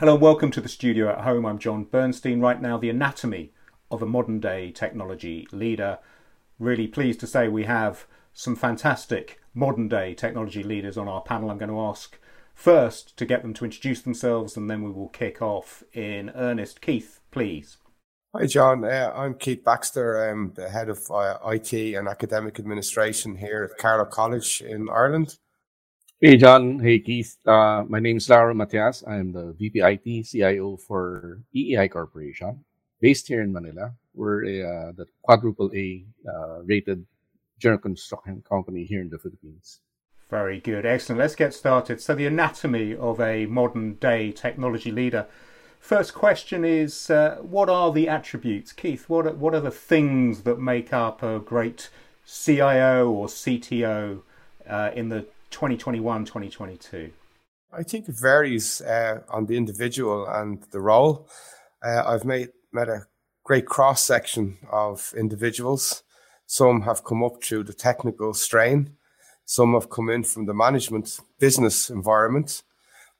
Hello and welcome to the studio at home. I'm John Bernstein. Right now, the anatomy of a modern day technology leader. Really pleased to say we have some fantastic modern day technology leaders on our panel. I'm going to ask first to get them to introduce themselves and then we will kick off in earnest. Keith, please. Hi, John. Uh, I'm Keith Baxter. I'm the head of uh, IT and academic administration here at Carlow College in Ireland. Hey, John. Hey, Keith. Uh, my name is Lauro Matias. I'm the VP IT CIO for EEI Corporation, based here in Manila. We're a, uh, the quadruple A uh, rated general construction company here in the Philippines. Very good. Excellent. Let's get started. So, the anatomy of a modern day technology leader. First question is uh, What are the attributes? Keith, what are, what are the things that make up a great CIO or CTO uh, in the 2021 2022? I think it varies uh, on the individual and the role. Uh, I've made, met a great cross section of individuals. Some have come up through the technical strain, some have come in from the management business environment.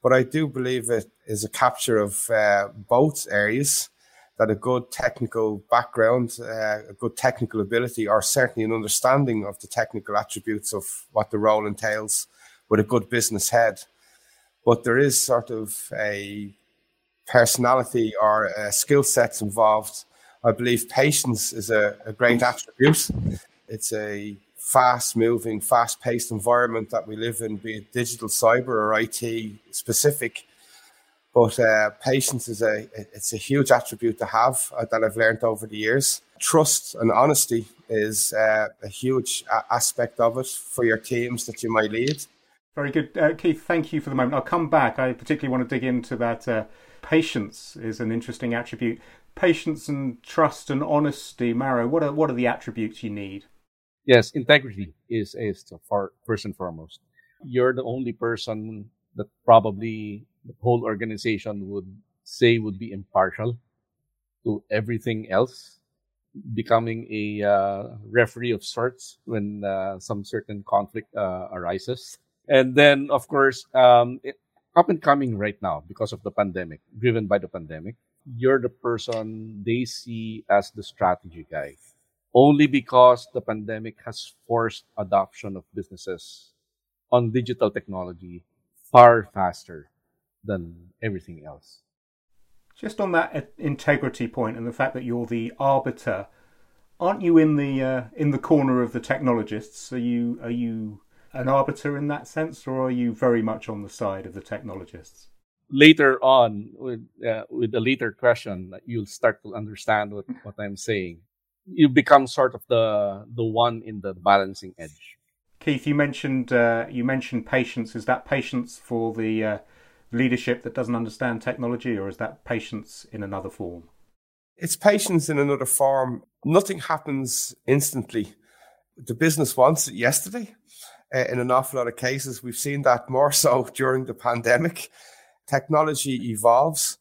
But I do believe it is a capture of uh, both areas that a good technical background, uh, a good technical ability, or certainly an understanding of the technical attributes of what the role entails with a good business head. But there is sort of a personality or skill sets involved. I believe patience is a, a great attribute. It's a fast moving, fast paced environment that we live in, be it digital, cyber, or IT specific. But uh, patience is a it's a huge attribute to have uh, that I've learned over the years. Trust and honesty is uh, a huge a- aspect of it for your teams that you might lead. Very good, uh, Keith. Thank you for the moment. I'll come back. I particularly want to dig into that. Uh, patience is an interesting attribute. Patience and trust and honesty, Lauro. What are what are the attributes you need? Yes, integrity is is far, first and foremost. You're the only person that probably the whole organization would say would be impartial to everything else, becoming a uh, referee of sorts when uh, some certain conflict uh, arises. And then, of course, um, it, up and coming right now because of the pandemic, driven by the pandemic, you're the person they see as the strategy guy. Only because the pandemic has forced adoption of businesses on digital technology far faster than everything else. Just on that integrity point and the fact that you're the arbiter, aren't you in the uh, in the corner of the technologists? Are you are you an arbiter in that sense, or are you very much on the side of the technologists? Later on, with uh, with a later question, you'll start to understand what, what I'm saying. You become sort of the the one in the balancing edge. Keith, you mentioned uh, you mentioned patience. Is that patience for the uh, leadership that doesn't understand technology, or is that patience in another form? It's patience in another form. Nothing happens instantly. The business wants it yesterday. Uh, in an awful lot of cases, we've seen that more so during the pandemic. Technology evolves.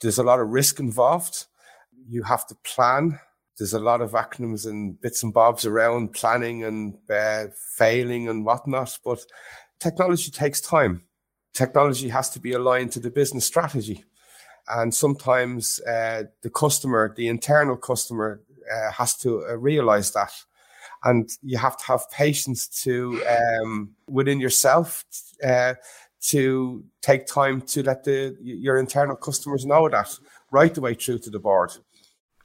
There's a lot of risk involved. You have to plan there's a lot of acronyms and bits and bobs around planning and uh, failing and whatnot, but technology takes time. Technology has to be aligned to the business strategy. And sometimes uh, the customer, the internal customer, uh, has to uh, realize that. And you have to have patience to, um, within yourself, uh, to take time to let the, your internal customers know that right the way through to the board.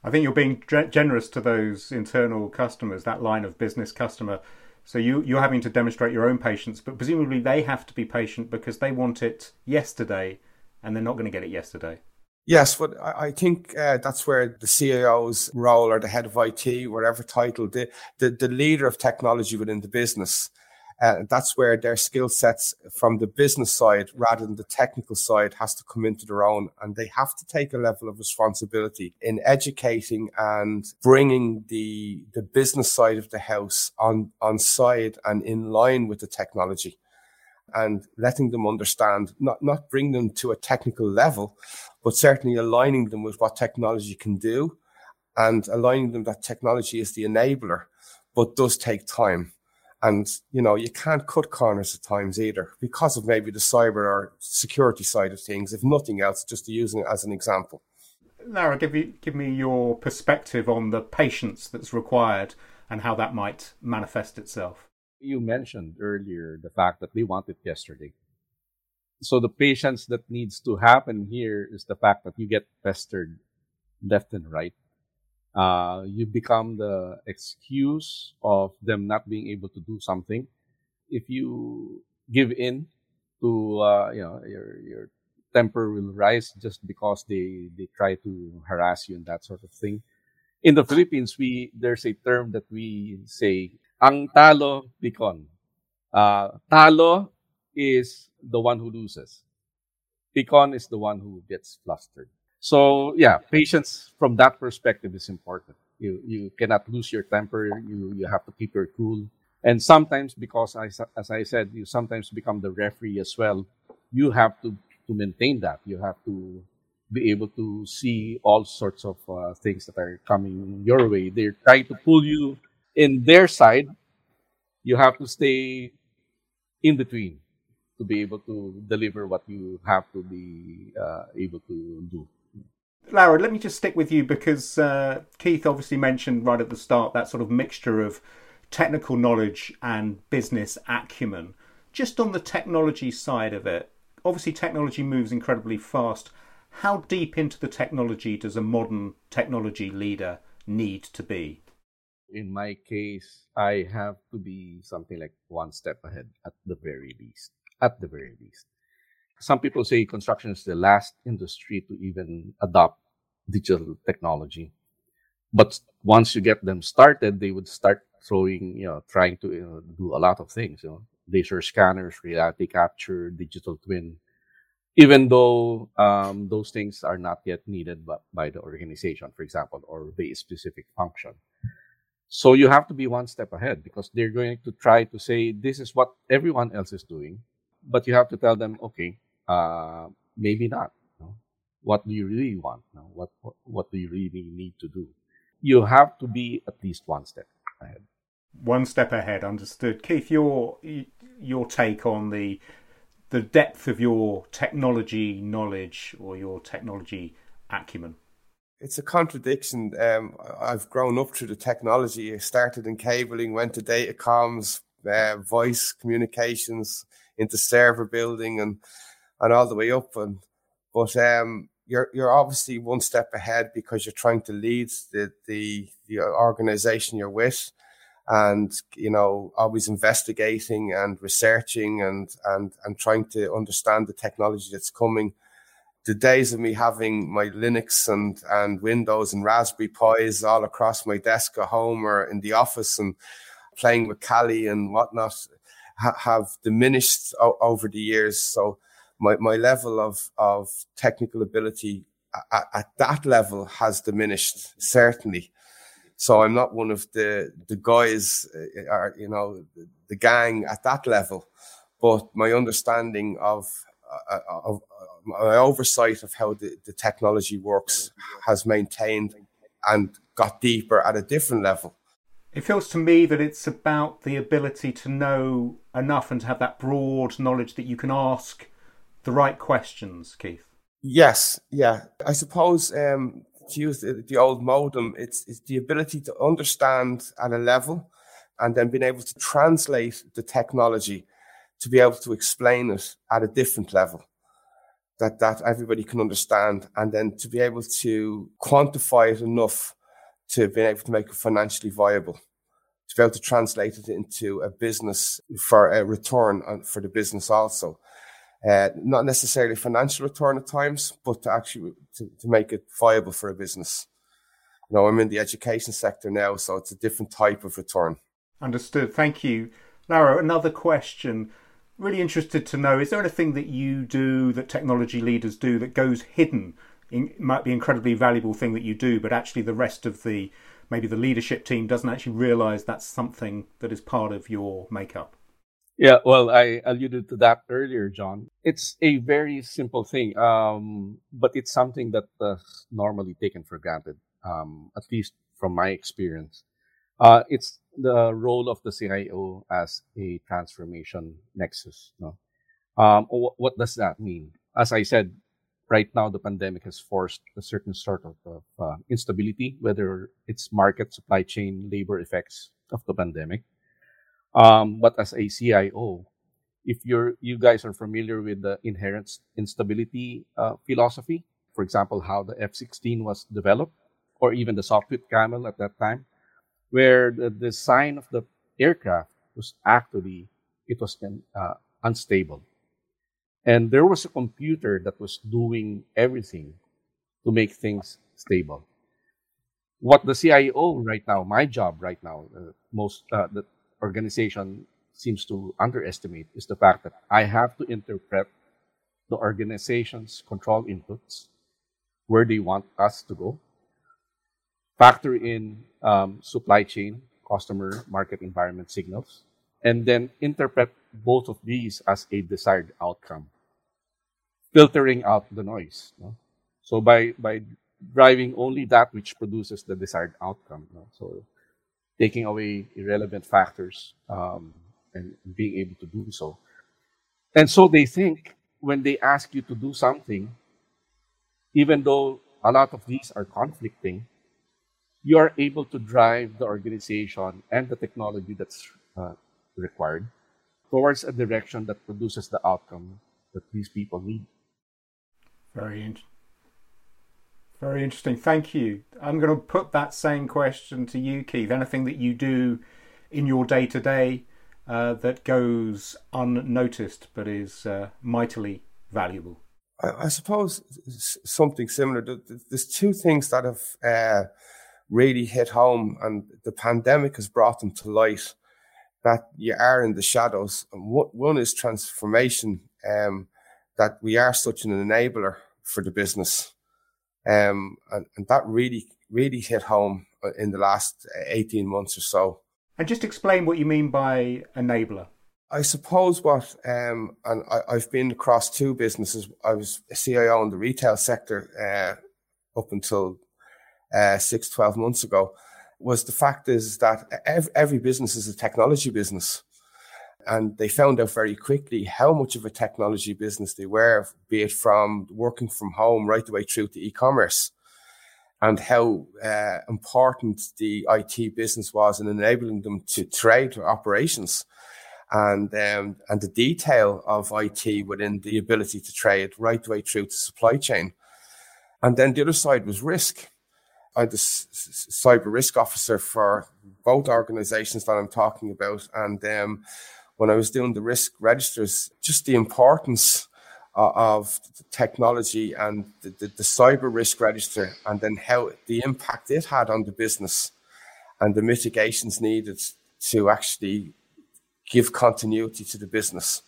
I think you're being generous to those internal customers, that line of business customer. So you you're having to demonstrate your own patience, but presumably they have to be patient because they want it yesterday, and they're not going to get it yesterday. Yes, but I think uh, that's where the CIO's role or the head of IT, whatever title, the, the, the leader of technology within the business, uh, that's where their skill sets from the business side rather than the technical side has to come into their own. And they have to take a level of responsibility in educating and bringing the, the business side of the house on, on side and in line with the technology and letting them understand, not, not bring them to a technical level, but certainly aligning them with what technology can do and aligning them that technology is the enabler, but does take time And, you know, you can't cut corners at times either because of maybe the cyber or security side of things, if nothing else, just to use it as an example. Lauro, give me, give me your perspective on the patience that's required and how that might manifest itself. You mentioned earlier the fact that we want it yesterday. So the patience that needs to happen here is the fact that you get pestered left and right uh, you become the excuse of them not being able to do something. If you give in to, uh, you know, your, your temper will rise just because they, they try to harass you and that sort of thing. In the Philippines, we, there's a term that we say, ang talo pikon. Uh, talo is the one who loses. Pikon is the one who gets flustered. So yeah, patience from that perspective is important. You you cannot lose your temper. You you have to keep your cool. And sometimes, because I, as I said, you sometimes become the referee as well. You have to to maintain that. You have to be able to see all sorts of uh, things that are coming your way. They're trying to pull you in their side. You have to stay in between to be able to deliver what you have to be uh, able to do. Lauro, let me just stick with you because uh, Keith obviously mentioned right at the start that sort of mixture of technical knowledge and business acumen. Just on the technology side of it, obviously technology moves incredibly fast. How deep into the technology does a modern technology leader need to be? In my case, I have to be something like one step ahead at the very least. At the very least some people say construction is the last industry to even adopt digital technology. But once you get them started, they would start throwing, you know, trying to you know, do a lot of things, you know, laser scanners, reality capture, digital twin, even though um, those things are not yet needed by, by the organization, for example, or the specific function. So you have to be one step ahead because they're going to try to say this is what everyone else is doing, but you have to tell them, okay, uh, maybe not. No? What do you really want? No? What, what what do you really need to do? You have to be at least one step ahead. One step ahead, understood. Keith, your your take on the the depth of your technology knowledge or your technology acumen. It's a contradiction. Um, I've grown up through the technology. I started in cabling, went to data comms, uh, voice communications, into server building, and and all the way up. And but um, you're you're obviously one step ahead because you're trying to lead the the the organization you're with, and you know always investigating and researching and and and trying to understand the technology that's coming. The days of me having my Linux and and Windows and Raspberry Pis all across my desk at home or in the office and playing with Kali and whatnot ha- have diminished o- over the years. So my, my level of, of technical ability at, at that level has diminished, certainly. So I'm not one of the, the guys, uh, or, you know, the, gang at that level, but my understanding of, uh, uh of my oversight of how the, the technology works has maintained and got deeper at a different level. It feels to me that it's about the ability to know enough and to have that broad knowledge that you can ask the right questions, Keith? Yes, yeah. I suppose um, to use the, the, old modem, it's, it's the ability to understand at a level and then being able to translate the technology to be able to explain it at a different level that, that everybody can understand and then to be able to quantify it enough to be able to make it financially viable to be able to translate it into a business for a return for the business also uh, not necessarily financial return at times, but to actually to, to make it viable for a business. You know, I'm in the education sector now, so it's a different type of return. Understood. Thank you. Lauro, another question. Really interested to know is there anything that you do that technology leaders do that goes hidden? It might be incredibly valuable thing that you do, but actually the rest of the maybe the leadership team doesn't actually realize that's something that is part of your makeup. Yeah, well, I alluded to that earlier, John. It's a very simple thing, um, but it's something that uh, normally taken for granted, um, at least from my experience. Uh, it's the role of the CIO as a transformation nexus. No? Um, what does that mean? As I said, right now the pandemic has forced a certain sort of, of uh, instability, whether it's market, supply chain, labor effects of the pandemic. Um, but as a CIO, if you're you guys are familiar with the inherent instability uh, philosophy, for example, how the F-16 was developed, or even the Sopwith Camel at that time, where the design of the aircraft was actually it was uh, unstable and there was a computer that was doing everything to make things stable. What the CIO right now, my job right now, uh, most uh, the organization seems to underestimate is the fact that I have to interpret the organization's control inputs, where they want us to go, factor in um, supply chain, customer, market environment signals, and then interpret both of these as a desired outcome filtering out the noise. No? So by by driving only that which produces the desired outcome. No? So taking away irrelevant factors um, and being able to do so. And so they think when they ask you to do something, even though a lot of these are conflicting, you are able to drive the organization and the technology that's uh, required towards a direction that produces the outcome that these people need. Very interesting. Very interesting. Thank you. I'm going to put that same question to you, Keith. Anything that you do in your day to day that goes unnoticed but is uh, mightily valuable? I, I, suppose something similar. There's two things that have uh, really hit home, and the pandemic has brought them to light that you are in the shadows. And One is transformation. Um, that we are such an enabler for the business. Um, and, and that really, really hit home uh, in the last 18 months or so. And just explain what you mean by enabler. I suppose what, um, and I, have been across two businesses. I was a CIO in the retail sector uh, up until uh, six, 12 months ago. Was the fact is that every, every business is a technology business. And they found out very quickly how much of a technology business they were, be it from working from home right the way through to e-commerce and how uh, important the IT business was in enabling them to trade operations and um, and the detail of IT within the ability to trade right the way through to supply chain. And then the other side was risk. I'm the cyber risk officer for both organizations that I'm talking about. And um, when I was doing the risk registers, just the importance uh, of technology and the, the, the, cyber risk register, and then how the impact it had on the business and the mitigations needed to actually give continuity to the business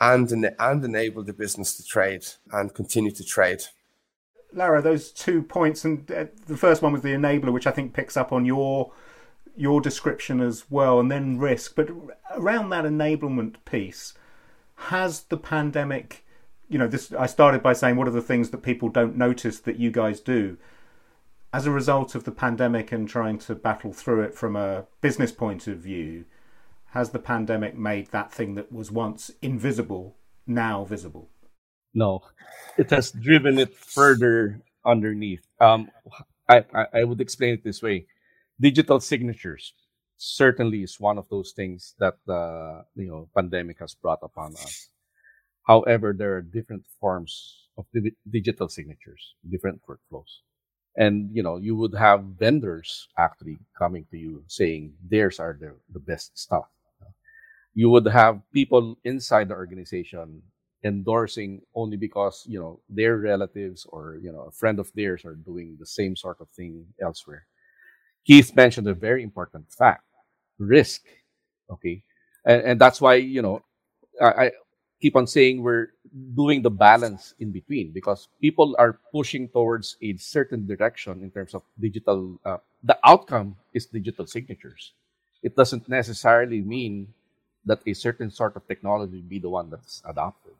and, and enable the business to trade and continue to trade. Lauro, those two points, and uh, the first one was the enabler, which I think picks up on your your description as well, and then risk. But around that enablement piece, has the pandemic, you know, this I started by saying what are the things that people don't notice that you guys do? As a result of the pandemic and trying to battle through it from a business point of view, has the pandemic made that thing that was once invisible now visible? No, it has driven it further underneath. Um, I, I, I would explain it this way digital signatures certainly is one of those things that the you know pandemic has brought upon us. However, there are different forms of di- digital signatures, different workflows, and you know you would have vendors actually coming to you saying theirs are the, the best stuff. You would have people inside the organization endorsing only because you know their relatives or you know a friend of theirs are doing the same sort of thing elsewhere Keith mentioned a very important fact risk. Okay. And, and that's why, you know, I, I keep on saying we're doing the balance in between because people are pushing towards a certain direction in terms of digital. Uh, the outcome is digital signatures. It doesn't necessarily mean that a certain sort of technology be the one that's adopted.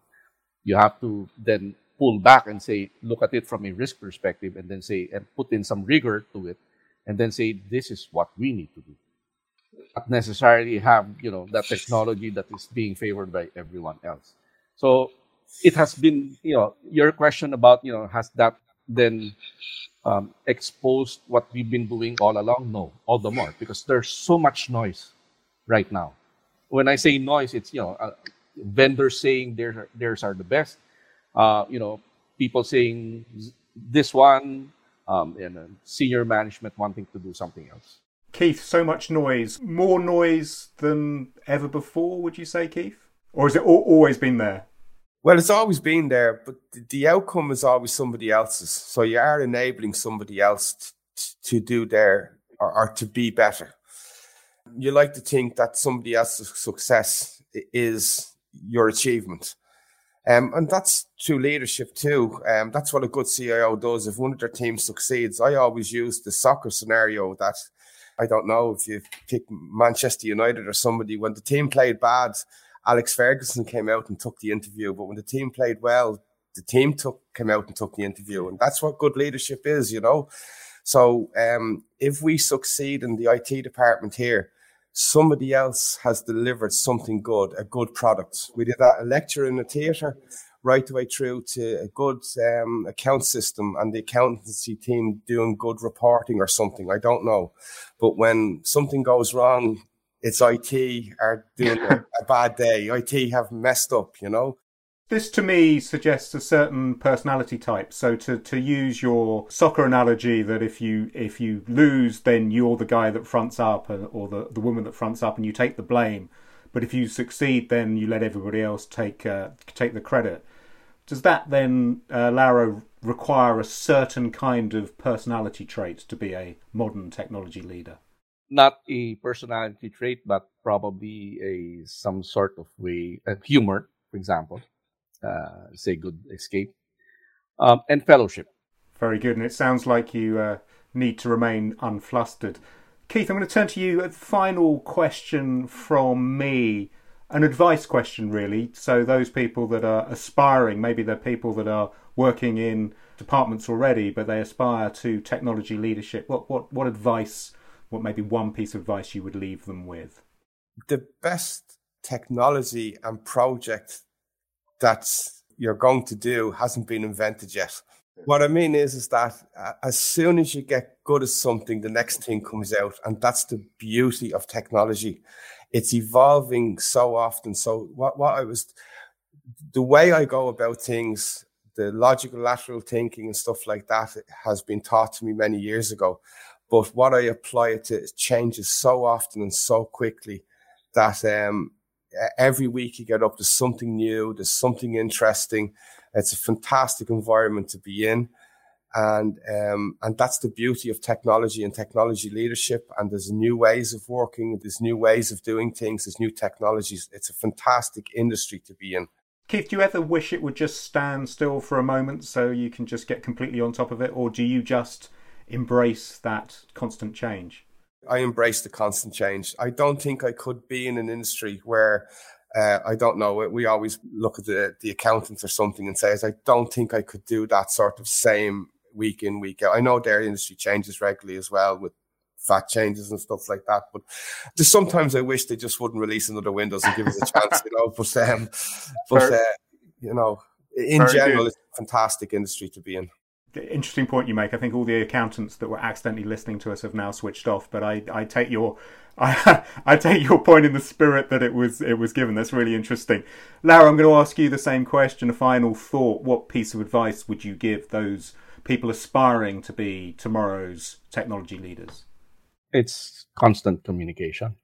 You have to then pull back and say, look at it from a risk perspective, and then say and put in some rigor to it and then say this is what we need to do. Not necessarily have you know that technology that is being favored by everyone else. So it has been you know your question about you know has that then um, exposed what we've been doing all along? No, all the more because there's so much noise right now. When I say noise, it's you know uh, vendors saying theirs are, theirs are the best. Uh, you know, people saying this one, um, and uh, senior management wanting to do something else. Keith, so much noise, more noise than ever before. Would you say, Keith, or has it always been there? Well, it's always been there, but the outcome is always somebody else's. So you are enabling somebody else t- to do their or, or, to be better. You like to think that somebody else's success is your achievement. Um, and that's through leadership too. Um, that's what a good CIO does. If one of their teams succeeds, I always use the soccer scenario that I don't know if you pick Manchester United or somebody when the team played bad Alex Ferguson came out and took the interview, but when the team played well, the team took came out and took the interview, and that's what good leadership is, you know. So um, if we succeed in the IT department here, somebody else has delivered something good, a good product. We did that a lecture in a theatre right the way through to a good um, account system and the accountancy team doing good reporting or something. I don't know. But when something goes wrong it's IT are doing a, a bad day. IT have messed up, you know. This to me suggests a certain personality type. So to, to use your soccer analogy, that if you if you lose, then you're the guy that fronts up, or the the woman that fronts up, and you take the blame. But if you succeed, then you let everybody else take uh, take the credit. Does that then, uh, Lauro, require a certain kind of personality trait to be a modern technology leader? not a personality trait, but probably a some sort of way, uh, humor, for example, uh, say good escape, um, and fellowship. Very good, and it sounds like you uh, need to remain unflustered. Keith, I'm going to turn to you. A final question from me, an advice question, really. So those people that are aspiring, maybe they're people that are working in departments already, but they aspire to technology leadership. What what what advice? what maybe one piece of advice you would leave them with? The best technology and project that you're going to do hasn't been invented yet. What I mean is, is that uh, as soon as you get good at something, the next thing comes out, and that's the beauty of technology. It's evolving so often. So what, what I was, the way I go about things, the logical lateral thinking and stuff like that has been taught to me many years ago. But what I apply it to changes so often and so quickly that um, every week you get up there's something new, there's something interesting. It's a fantastic environment to be in. And um, and that's the beauty of technology and technology leadership. And there's new ways of working, there's new ways of doing things, there's new technologies. It's a fantastic industry to be in. Keith, do you ever wish it would just stand still for a moment so you can just get completely on top of it, or do you just embrace that constant change? I embrace the constant change. I don't think I could be in an industry where uh, I don't know. We always look at the the accountants or something and says, I don't think I could do that sort of same week in week out. I know their industry changes regularly as well with VAT changes and stuff like that. But just sometimes I wish they just wouldn't release another Windows and give us a chance, you know. But um, but uh, you know, in Very general, good. it's a fantastic industry to be in interesting point you make. I think all the accountants that were accidentally listening to us have now switched off. But I, I take your, I, I take your point in the spirit that it was it was given. That's really interesting. Lauro, I'm going to ask you the same question. A final thought: What piece of advice would you give those people aspiring to be tomorrow's technology leaders? It's constant communication.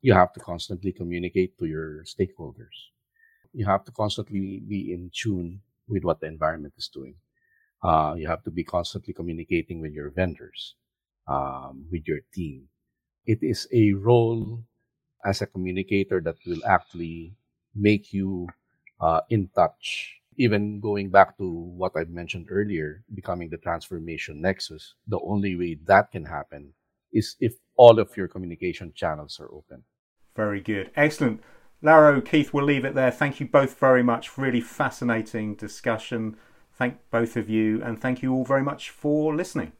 You have to constantly communicate to your stakeholders. You have to constantly be in tune with what the environment is doing uh, you have to be constantly communicating with your vendors, um, with your team. It is a role as a communicator that will actually make you uh, in touch. Even going back to what I mentioned earlier, becoming the transformation nexus, the only way that can happen is if all of your communication channels are open. Very good. Excellent. Lauro, Keith, we'll leave it there. Thank you both very much. Really fascinating discussion thank both of you and thank you all very much for listening.